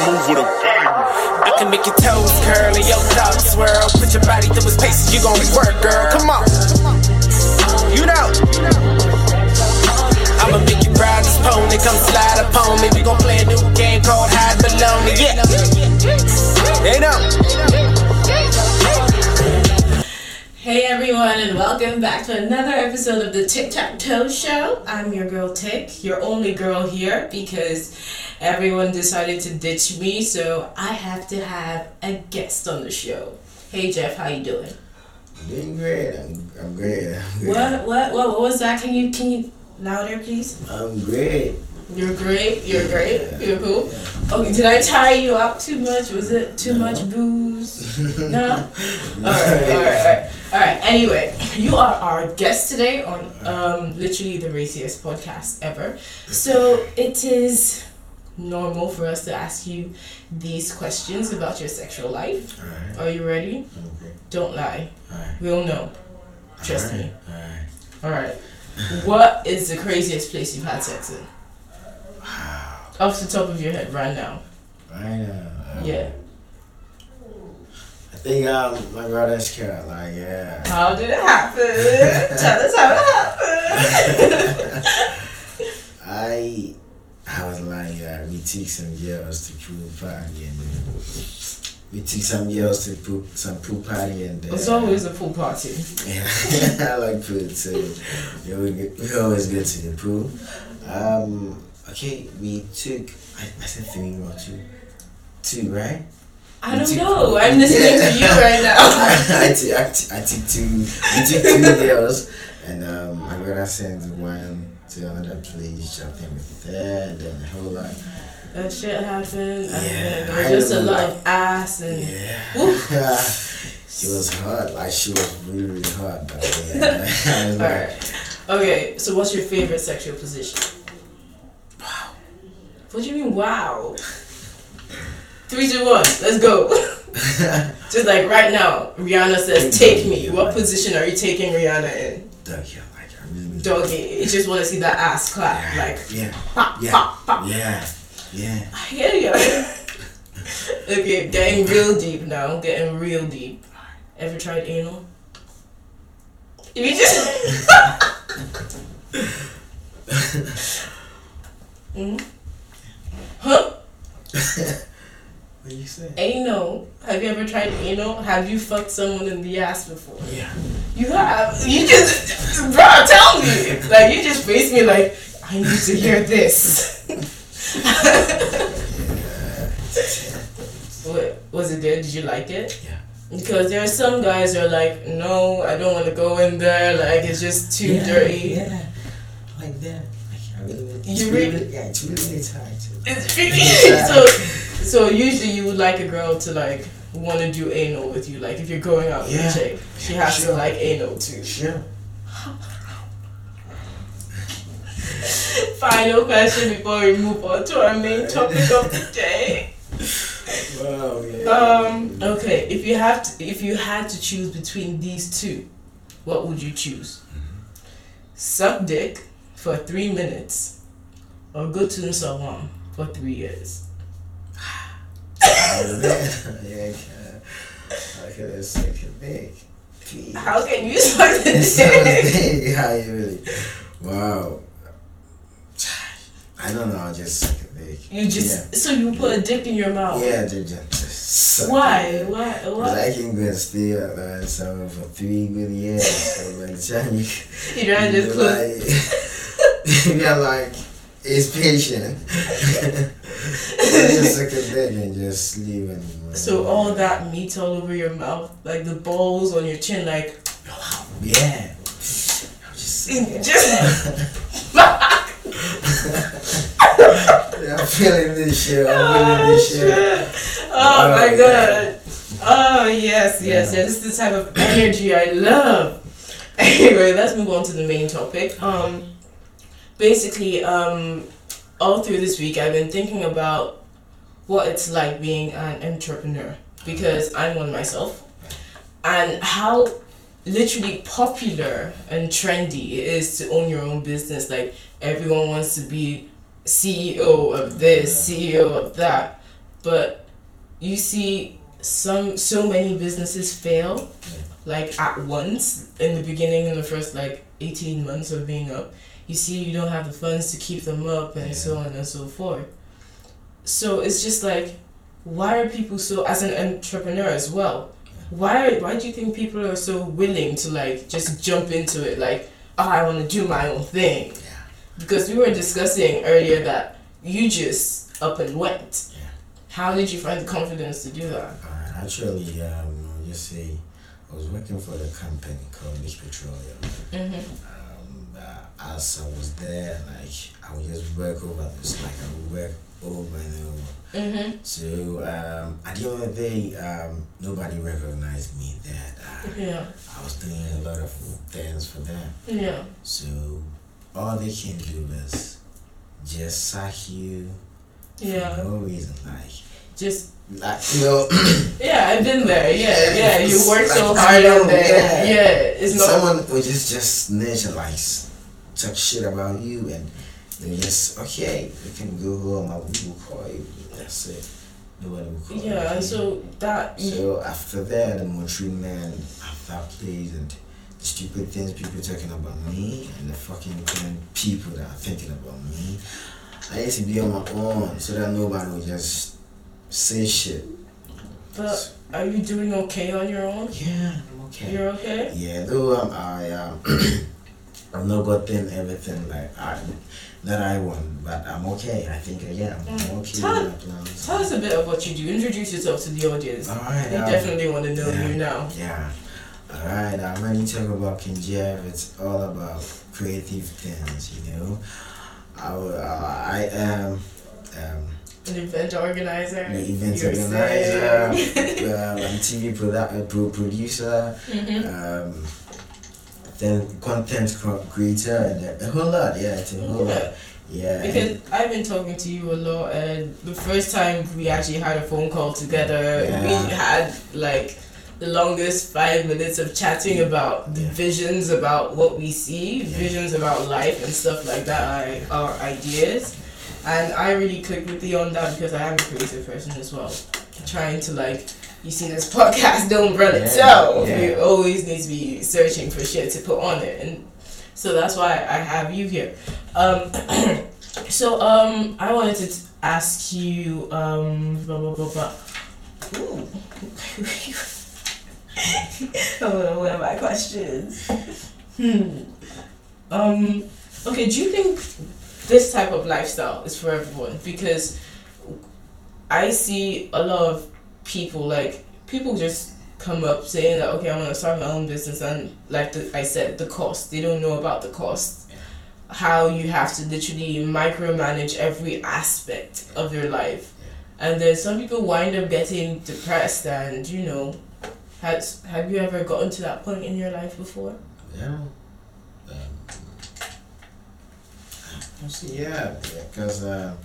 Move with a I can make your toes curl and your thoughts swirl. Put your body through its paces, you gon' work, girl. Come on. You know. I'ma make you ride this pony, come slide upon me. We gon' play a new game called Hide Baloney. Yeah. They know. Hey everyone, and welcome back to another episode of the Tic Tac Toe Show. I'm your girl Tic, your only girl here because everyone decided to ditch me, so I have to have a guest on the show. Hey Jeff, how you doing? Doing great. I'm, I'm great. I'm great. What what what, what was that? Can you can you louder please? I'm great. You're great. You're great. You're cool. Okay, did I tie you up too much? Was it too much booze? No. All right. All right. All right. All right. Anyway, you are our guest today on um literally the raciest podcast ever. So it is normal for us to ask you these questions about your sexual life. Alright. Are you ready? Okay. Don't lie. Alright. We'll know. Trust me. Alright. All right. What is the craziest place you've had sex in? Off the top of your head, right now. Right now. um, Yeah. I think um my brother's cat. Like yeah. How did it happen? Tell us how it happened. I I was like yeah. We take some girls to pool party and then we take some girls to pool some pool party and then It's always a pool party. Yeah, I like pool too. Yeah, we, get- we always go to the pool. Um, okay, we took, I, I said three or two. Two, right? I don't know. I'm listening to you right now. I, took, I, took, I took two, we took two girls, and um, my brother sent one to another place, jumped with that, and a whole lot. That shit happened. Yeah, I there was just a lot of ass and. Yeah. she was hot, like she was really, really hot. But yeah, was like, Alright. Okay, so what's your favorite sexual position? Wow. What do you mean, wow? Three, two, one, let's go. Just like right now, Rihanna says, take me. What position are you taking Rihanna in? Dog, yeah, like I really. Doggy. You just want to see that ass clap. Like, Yeah. pop, Yeah. pop, pop. Yeah. Yeah. I hear you. okay, getting real deep now. Getting real deep. Ever tried anal? You just. mm? Huh? What you say? Anal. Have you ever tried anal? Have you fucked someone in the ass before? Yeah. You have. You just. Bro, tell me. Like, you just face me like, I need to hear this. what, was it good? Did you like it? Yeah. Because there are some guys that are like, no, I don't want to go in there. Like, it's just too yeah, dirty. Yeah. Like that. Like, I really, it's You really, really- yeah, it's really, tight too. It's really so. So usually you would like a girl to like want to do anal with you. Like if you're going out with Yeah. a chick, she has to Sure. like anal too. Sure. Final question before we move on to our main topic of the day. Wow, yeah. Um. Okay. If you have to, if you had to choose between these two, what would you choose? Suck dick for three minutes, or go to the salon for three years. Yeah, okay, let's take it big. How can you suck the dick? How you really? Wow. I don't know. I'll just suck it big. You just so you put a dick in your mouth. Yeah, just, just suck Why? Why? Why? I can go and stay there and somewhere for three good years. So by the time you, You don't just put. like, you're like, it's patient. just suck it big and just leave it. So all that meat all over your mouth, like the balls on your chin, like Yeah. I'm just just. Yeah, I'm feeling this shit. I'm feeling this shit. Oh my Oh, god. Oh yes, yes, yes. This is the type of energy I love. Anyway, let's move on to the main topic. Um, basically, um, all through this week, I've been thinking about what it's like being an entrepreneur because I'm one myself, and how literally popular and trendy it is to own your own business. Like everyone wants to be CEO of this, CEO of that. but you see some so many businesses fail like at once in the beginning in the first like 18 months of being up you see you don't have the funds to keep them up and so on and so forth so it's just like why are people so as an entrepreneur as well why why do you think people are so willing to like just jump into it like oh i want to do my own thing Yeah. because we were discussing earlier that you just up and went Yeah. how did you find the confidence to do that Uh, actually, um, just say I was working for the company called Rich Petroleum. mm-hmm. Um, uh, as I was there, like I would just work over this, like I would work over and over. Mm-hmm. So um, at the end of the day, um, nobody recognized me that uh, yeah I was doing a lot of things for them. yeah So all they can do is just sack you yeah for no reason, like just like you know. yeah i've been there yeah yeah you work so hard I and then yeah. yeah it's not Someone will just just nature like talk shit about you and they just okay, you can go home. I will call you. That's it. Nobody will call you. yeah and so that So after that, the Montreal man after that place and the stupid things people talking about me and the fucking people that are thinking about me, I used to be on my own so that nobody would just say shit. but are you doing okay on your own Yeah, I'm okay. you're okay Yeah, though um, I um, I've not gotten everything like I that I won, but I'm okay. I think I am. I'm Mm. okay Tell- with my plans. tell us a bit of what you do introduce yourself to the audience Alright, they um, definitely want to know yeah. you now Yeah. Alright, I'm when you talk about King Jeff, it's all about creative things, you know. I, uh, I am um, an event organizer an event You're organizer, um, I'm a TV produ- uh, pro- producer, Mhm. um, then content creator, and a whole lot. Yeah, it's a whole Yeah. lot. Yeah. Because I've been talking to you a lot, and the first time we actually had a phone call together, we had like the longest five minutes of chatting about the Yeah. visions about what we see, Yeah. visions about life and stuff like that, I, our ideas. And I really clicked with you on that because I am a creative person as well. Trying to like, you see this podcast don't run Yeah, itself. yeah. You always need to be searching for shit to put on it, and so that's why I have you here. Um, so um, I wanted to t- ask you um, blah blah blah blah. Ooh. oh, what are my questions? Hmm. Um. Okay. Do you think this type of lifestyle is for everyone? Because I see a lot of people like people just come up saying that okay, I'm gonna start my own business, and like the, I said, the cost they don't know about the cost. How you have to literally micromanage every aspect of your life, and then some people wind up getting depressed, and you know, has have you ever gotten to that point in your life before? Yeah. Um, I see, yeah, because uh,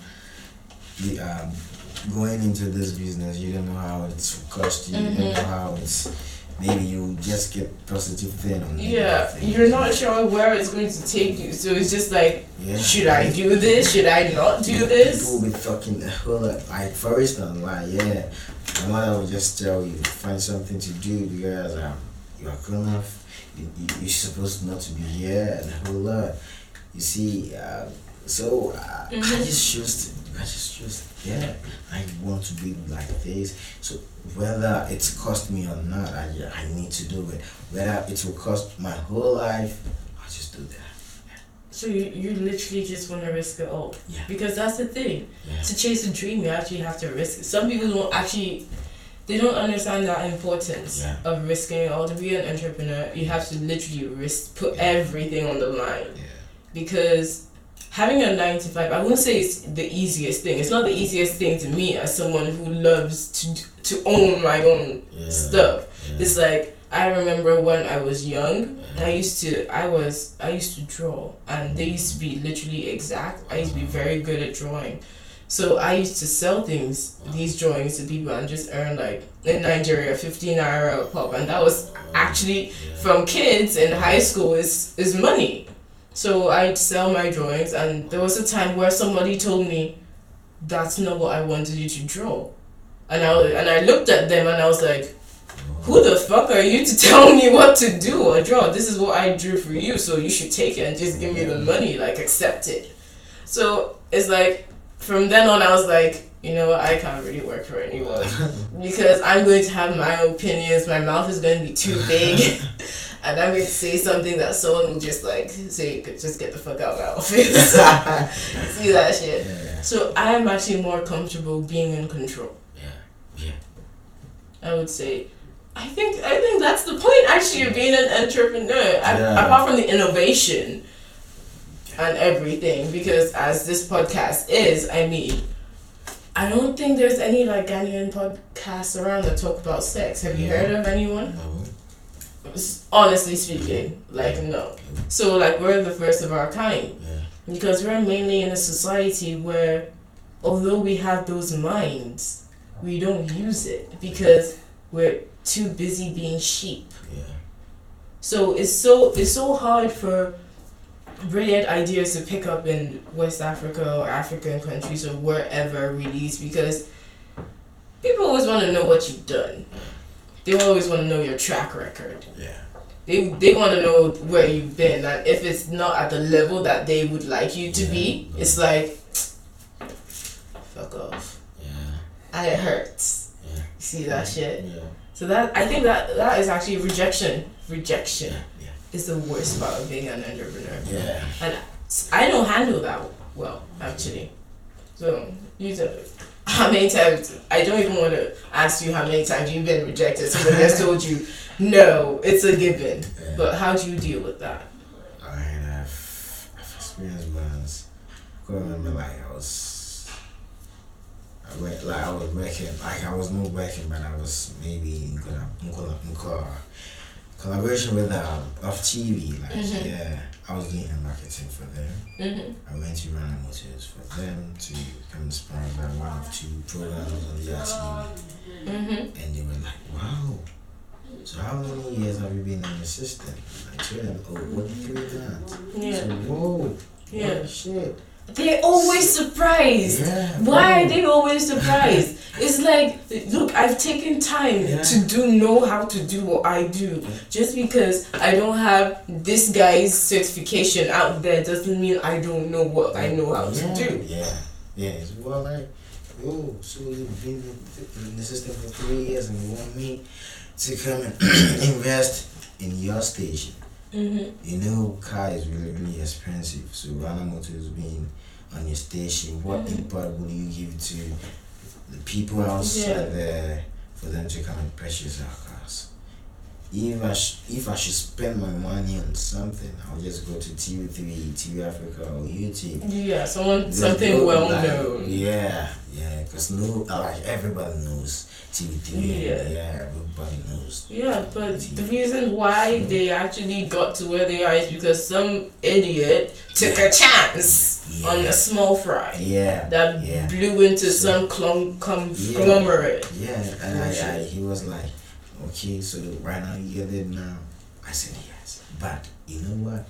the um, going into this business, you don't know how it's cost you. You don't Mhm. know how it's. Maybe you just get positive thing on Yeah, thing. you're not sure where it's going to take you, so it's just like, Yeah. should I do this? Should I not do People this? will be talking a whole lot. Like for instance, like yeah, my mother will just tell you find something to do because um, you are grown up. You, you you're supposed not to be here and a whole lot. You see, um, so uh, I Mhm. just choose. To, I just choose. Yeah, I want to be like this. So whether it's cost me or not, I I need to do it. Whether it will cost my whole life, I'll just do that. So you, you literally just want to risk it all. Yeah. Because that's the thing. Yeah. To chase a dream, you actually have to risk it. Some people don't actually, they don't understand that importance Yeah. of risking it all. To be an entrepreneur, you have to literally risk, put everything on the line. Yeah. Because having a nine to five, I wouldn't say it's the easiest thing. It's not the easiest thing to me as someone who loves to to own my own Yeah. stuff. Yeah. It's like I remember when I was young, I used to I was I used to draw and they used to be literally exact. I used to be very good at drawing. So I used to sell things, these drawings to people and just earn like in Nigeria fifteen naira a pop and that was actually from kids in high school is is money. So I'd sell my drawings and there was a time where somebody told me that's not what I wanted you to draw. And I and I looked at them and I was like, who the fuck are you to tell me what to do or draw? This is what I drew for you, so you should take it and just give me the money, like accept it. So it's like from then on, I was like, you know what, I can't really work for anyone because I'm going to have my opinions. My mouth is going to be too big, and I'm going to say something that someone will just like say, just get the fuck out of my office. See that shit. Yeah. So I am actually more comfortable being in control. Yeah. Yeah. I would say. I think I think that's the point actually of being an entrepreneur. Yeah. Apart from the innovation and everything, because as this podcast is, I mean, I don't think there's any like Ghanaian podcasts around that talk about sex. Have you Yeah. heard of anyone? No. Honestly speaking, like no. So like we're the first of our kind Yeah. because we're mainly in a society where although we have those minds we don't use it because we're too busy being sheep Yeah. so it's so it's so hard for brilliant ideas to pick up in west africa or african countries or wherever release because people always want to know what you've done they always want to know your track record Yeah. they, they want to know where you've been and if it's not at the level that they would like you to be Yeah. it's like fuck off Yeah. and it hurts Yeah. you see that shit Yeah. so that i think that that is actually rejection rejection Yeah. is the worst part of being an entrepreneur Yeah. and i don't handle that well actually so you tell how many times i don't even want to ask you how many times you've been rejected somebody has told you no it's a given Yeah. but how do you deal with that I mean, I've, experienced ones. I remember, like, I was, I went, like, I was working, like, I was not working, but I was maybe in Ghana- in Ghana- in Ghana. collaboration with um, Off TV. Like, Mhm. yeah, I was doing marketing for them. Mm-hmm. I went to Rana Motors for them to come inspired by one of two programs on the. Mm-hmm. And they were like, wow. So how many years have you been in the system? I told them, oh, what did you do that? Yeah. So, whoa. Yeah. Shit. They're always surprised. Yeah. Why are they always surprised? It's like, look, I've taken time Yeah. to do know how to do what I do. Just because I don't have this guy's certification out there doesn't mean I don't know what I know how yeah. to do. Yeah. Yeah. It's well like, oh, so you've been in the system for three years and you want me to come and invest in your station. Mm-hmm. You know, car is really, really expensive. So, Rana Motors being on your station, what Mhm. input will you give to the people outside there for them to come and purchase our cars? If I, sh- if I should spend my money on something, I'll just go to TV3, TV Africa, or YouTube. Yeah, someone something well like- known. Yeah, yeah, because no, like everybody knows TV3. Yeah. yeah, everybody knows. Yeah, but the reason why they actually got to where they are is because some idiot took a chance on Yeah. a small fry Yeah, that Yeah. blew into So- some clum- conglomerate. Yeah, and I, I, he was like, okay, so right now you get it now. I said yes, but you know what?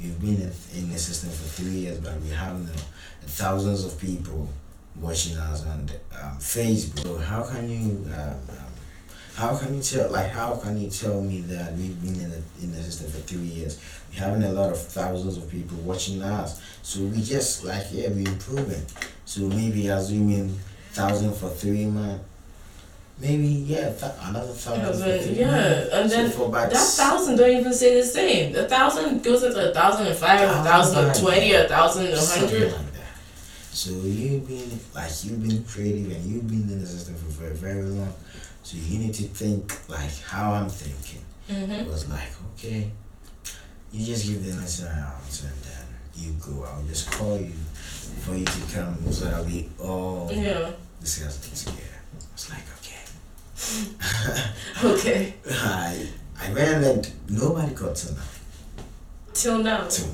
We've been in, in the system for three years, but we have you know, thousands of people watching us on the, um, Facebook. So how can you, um, how can you tell, like, how can you tell me that we've been in the in the system for three years? We're having a lot of thousands of people watching us, so we just like yeah, we improving. So maybe I'm assuming thousand for three months. Maybe yeah, th- another thousand. Yeah, but- yeah, and then about That thousand don't even say the same. A thousand goes into a thousand and five, a thousand and twenty, a thousand and hundred. like that. So you've been like you've been creative and you've been in the system for very very long. So you need to think like how I'm thinking. Mm-hmm. It was like okay, you just give the answer out and then you go. I'll just call you for you to come so that we all Yeah. discuss things together. I was like okay. Okay. I I ran that nobody got to. Till now. Till now.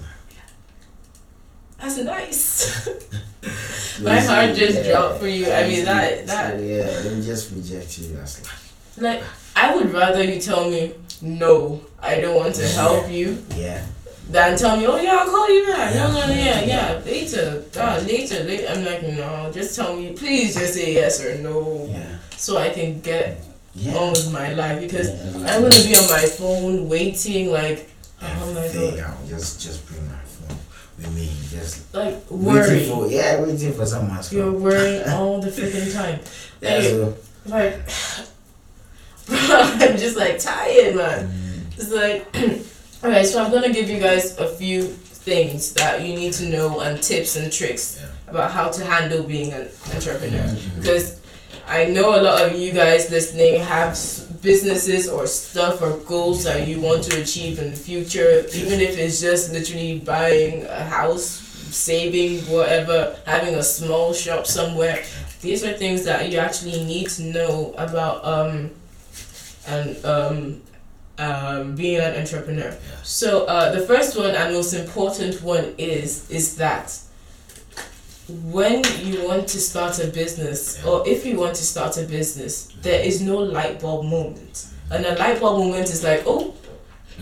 That's nice. My heart just dropped for you. I mean, that- that- yeah, they just reject you. That's like like, I would rather you tell me, no, I don't want to help you, yeah, Then tell me, oh yeah, I'll call you back. Yeah. No, no, no, yeah, yeah, later, uh, later, later. I'm like, no, just tell me, please, just say yes or no, Yeah. so I can get Yeah. on with my life because Yeah, I'm gonna be on my phone waiting, like, oh my god, I'll just just bring my phone with me. Just like waiting worry. for yeah, waiting for someone's You're worrying all the freaking time. Yeah, so, Like, I'm just like tired, man. mm, It's like, okay, so I'm gonna give you guys a few things that you need to know and tips and tricks Yeah. about how to handle being an entrepreneur. Because I know a lot of you guys listening have businesses or stuff or goals that you want to achieve in the future, even if it's just literally buying a house, saving, whatever, having a small shop somewhere. These are things that you actually need to know about um and um um being an entrepreneur. So uh, the first one and most important one is is that when you want to start a business or if you want to start a business, there is no light bulb moment. And a light bulb moment is like, oh,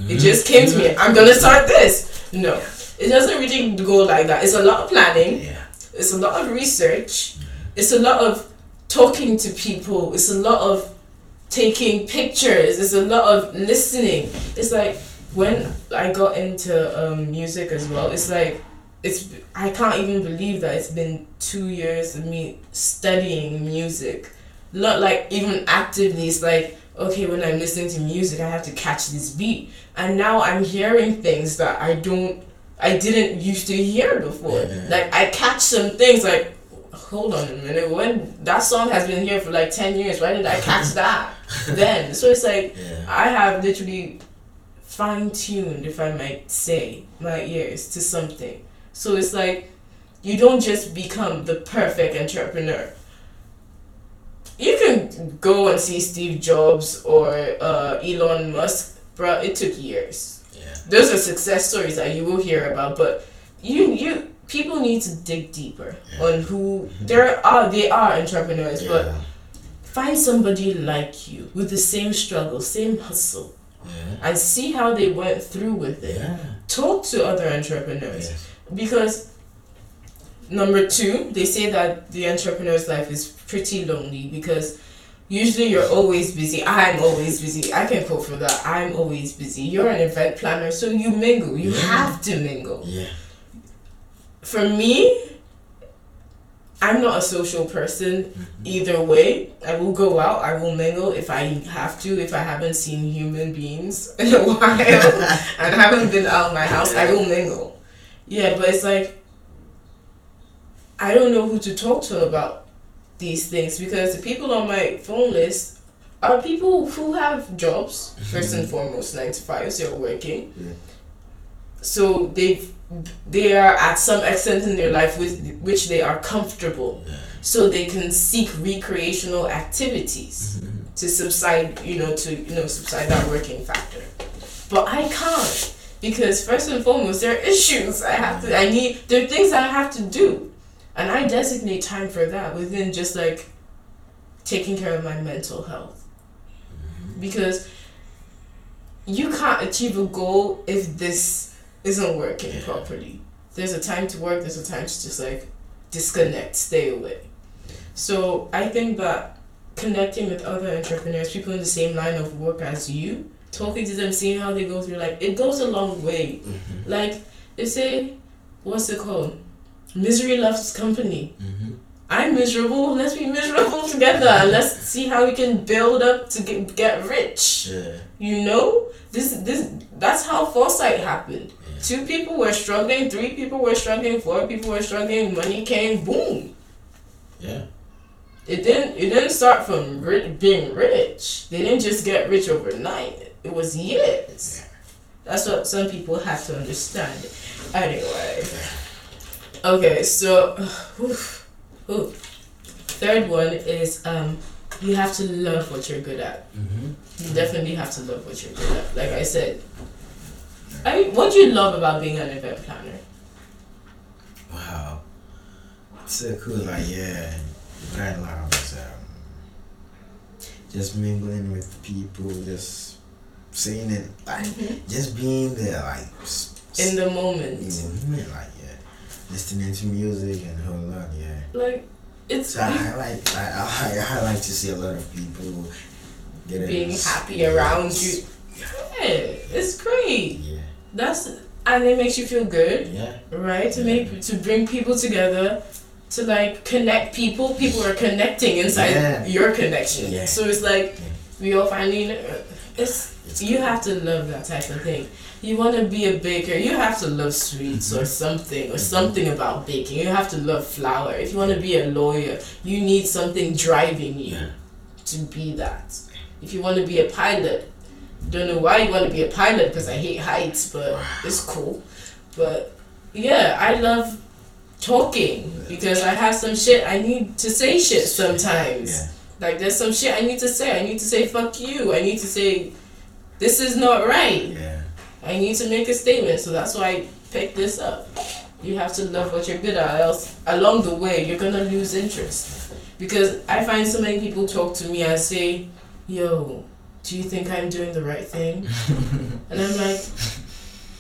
it just came to me. I'm gonna start this. No, it doesn't really go like that. It's a lot of planning. Yeah. It's a lot of research. It's a lot of talking to people. It's a lot of taking pictures. It's a lot of listening. It's like when I got into um, music as well. It's like it's I can't even believe that it's been two years of me studying music. Not like even actively. It's like okay, when I'm listening to music, I have to catch this beat, and now I'm hearing things that I don't. I didn't used to hear before. Like I catch some things like hold on a minute, when that song has been here for like ten years, why did I catch that then? So it's like Yeah. I have literally fine tuned, if I might say, my ears to something. So it's like you don't just become the perfect entrepreneur. You can go and see Steve Jobs or uh, Elon Musk, bro. It took years Yeah. those are success stories that you will hear about but you you people need to dig deeper Yeah. on who there are they are entrepreneurs but find somebody like you with the same struggle same hustle Yeah. and see how they went through with it Yeah. talk to other entrepreneurs Yes. because number two they say that the entrepreneur's life is pretty lonely because usually you're always busy. I'm always busy. I can quote for that. I'm always busy. You're an event planner so you mingle. You Yeah. have to mingle. Yeah. for me i'm not a social person mm-hmm. either way. I will go out. I will mingle if i have to if i haven't seen human beings in a while and haven't been out of my house, I will mingle. Yeah, but it's like I don't know who to talk to about these things because the people on my phone list are people who have jobs mm-hmm. first and foremost, nine to five, they're working. Yeah. So they they are at some extent in their life with which they are comfortable, Yeah. so they can seek recreational activities mm-hmm. to subside, you know, to you know subside that working factor. But I can't because first and foremost there are issues I have to. I need there are things I have to do, and I designate time for that within just like taking care of my mental health because you can't achieve a goal if this isn't working Yeah. properly. There's a time to work. There's a time to just like disconnect, stay away. So I think that connecting with other entrepreneurs, people in the same line of work as you, talking to them, seeing how they go through life, it goes a long way. Mhm. Like they say, what's it called? Misery loves company. Mhm. I'm miserable. Let's be miserable together. Let's see how we can build up to get, get rich. Yeah. You know, this this that's how foresight happened. Yeah. Two people were struggling, three people were struggling, four people were struggling. Money came, boom. Yeah. It didn't. It didn't start from ri- being rich. They didn't just get rich overnight. It was years. That's what some people have to understand. Anyway. Okay, so oof, oof. third one is um, you have to love what you're good at. Mhm. You definitely have to love what you're good at. Like I said, I what do you love about being an event planner? Wow. So cool, like yeah. What I love is um just mingling with people, just saying it like just being there, like in the moment. In the moment, like listening to music and whole lot, yeah. Like it's So I like I, I, I like to see a lot of people being happy around you. Yeah, it's great. Yeah, That's and it makes you feel good, yeah, right? To make to bring people together, to like connect people. People are connecting inside Yeah. your connection. Yeah. So it's like Yeah. we all finally. It's It's you have to love that type of thing. You want to be a baker, you have to love sweets or mm-hmm. something, or mm-hmm. something about baking. You have to love flour. If you want to be a lawyer, you need something driving you yeah, to be that. If you want to be a pilot, don't know why you want to be a pilot because I hate heights, but it's cool. But yeah, I love talking because I have some shit I need to say shit sometimes. yeah. Like there's some shit I need to say. I need to say fuck you. I need to say this is not right. yeah. I need to make a statement. So that's why I picked this up. You have to love what you're good at, else along the way you're gonna lose interest. Because I find so many people talk to me and say, "Yo, do you think I'm doing the right thing?" and I'm like,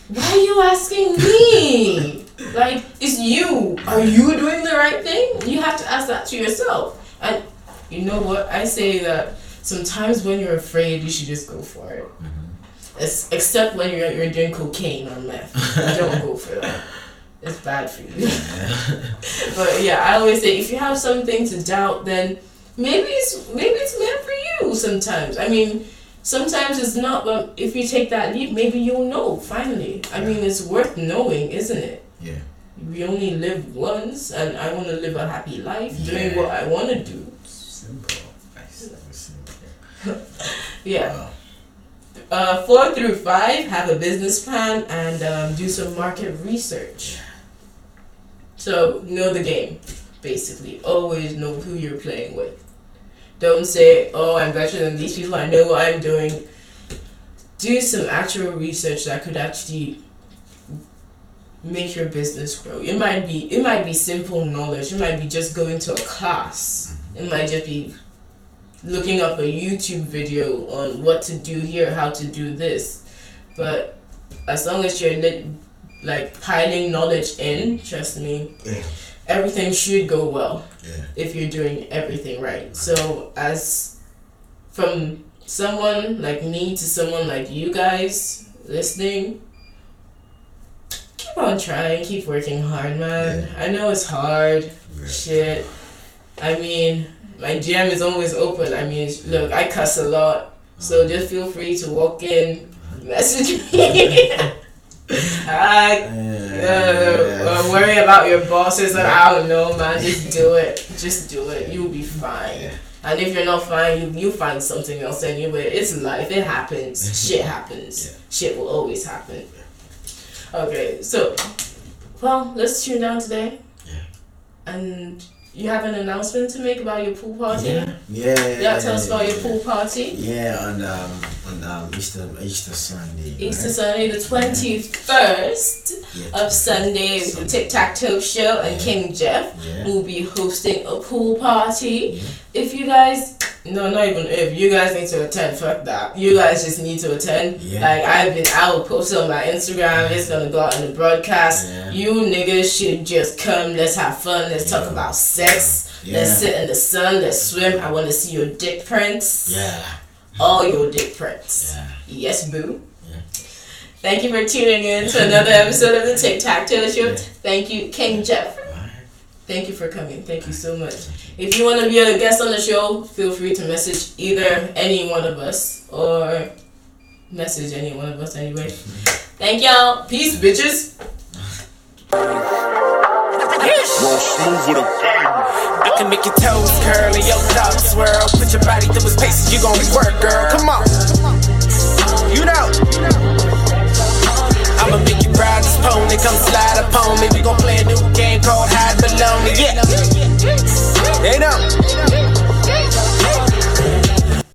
"Why are you asking me? like, it's you. Are you doing the right thing? You have to ask that to yourself." And you know what? I say that sometimes when you're afraid, you should just go for it. Mm-hmm. Es- except when you're, you're doing cocaine or meth. Don't go for that. It's bad for you. but yeah, I always say if you have something to doubt, then maybe it's maybe it's meant for you. Sometimes, I mean, sometimes it's not. But if you take that leap, maybe you'll know. Finally, I mean, it's worth knowing, isn't it? Yeah. We only live once, and I want to live a happy life doing what I want to do. Yeah. Uh, four through five, have a business plan and um, do some market research. So, know the game, basically. Always know who you're playing with. Don't say, oh, I'm better than these people, I know what I'm doing. Do some actual research that could actually make your business grow. It might be it might be simple knowledge. It might be just going to a class. It might just be looking up a YouTube video on what to do here, how to do this. But as long as you're lit, like piling knowledge in, trust me, Yeah. everything should go well Yeah. if you're doing everything right. So as from someone like me to someone like you guys listening, keep on trying, keep working hard, man. I know it's hard. Yeah. Shit. I mean, my gym is always open. I mean, look, I cuss a lot, so just feel free to walk in, message me. I uh, worry about your bosses and I don't know, man. Just do it. Just do it. You'll be fine. And if you're not fine, you you find something else anyway. It's life. It happens. Shit happens. Yeah. Shit will always happen. Okay, so well, let's tune down today. Yeah. And you have an announcement to make about your pool party. Yeah. Yeah. Yeah, yeah tell us about your pool party. Yeah, on um on um Easter Easter Sunday. Easter right? Sunday, the twenty first Yeah. of Sunday, the Tic Tac Toe Show and King Jeff Yeah. will be hosting a pool party. Yeah. If you guys, no, not even if, you guys need to attend. Fuck that. You guys just need to attend. Yeah. Like I've been, I will post it on my Instagram. It's gonna go out in the broadcast. Yeah. You niggas should just come. Let's have fun. Let's talk about sex. Yeah. Let's sit in the sun. Let's swim. I want to see your dick prints. Yeah. All your dick prints. Yeah. Yes, boo. Yeah. Thank you for tuning in to another episode of the Tic Tac Toe Show. Yeah. Thank you, King Jeff. Alright. Thank you for coming. Thank you so much. If you want to be a guest on the show, feel free to message either any one of us or message any one of us anyway. Thank y'all. Peace, bitches. I can make your toes curl and your thoughts swirl. Put your body through its paces, you gon' work, girl. Come on. You know. I'ma make you ride this pony, come slide upon me. We gon' play a new game called Hide Baloney. Yeah. They know.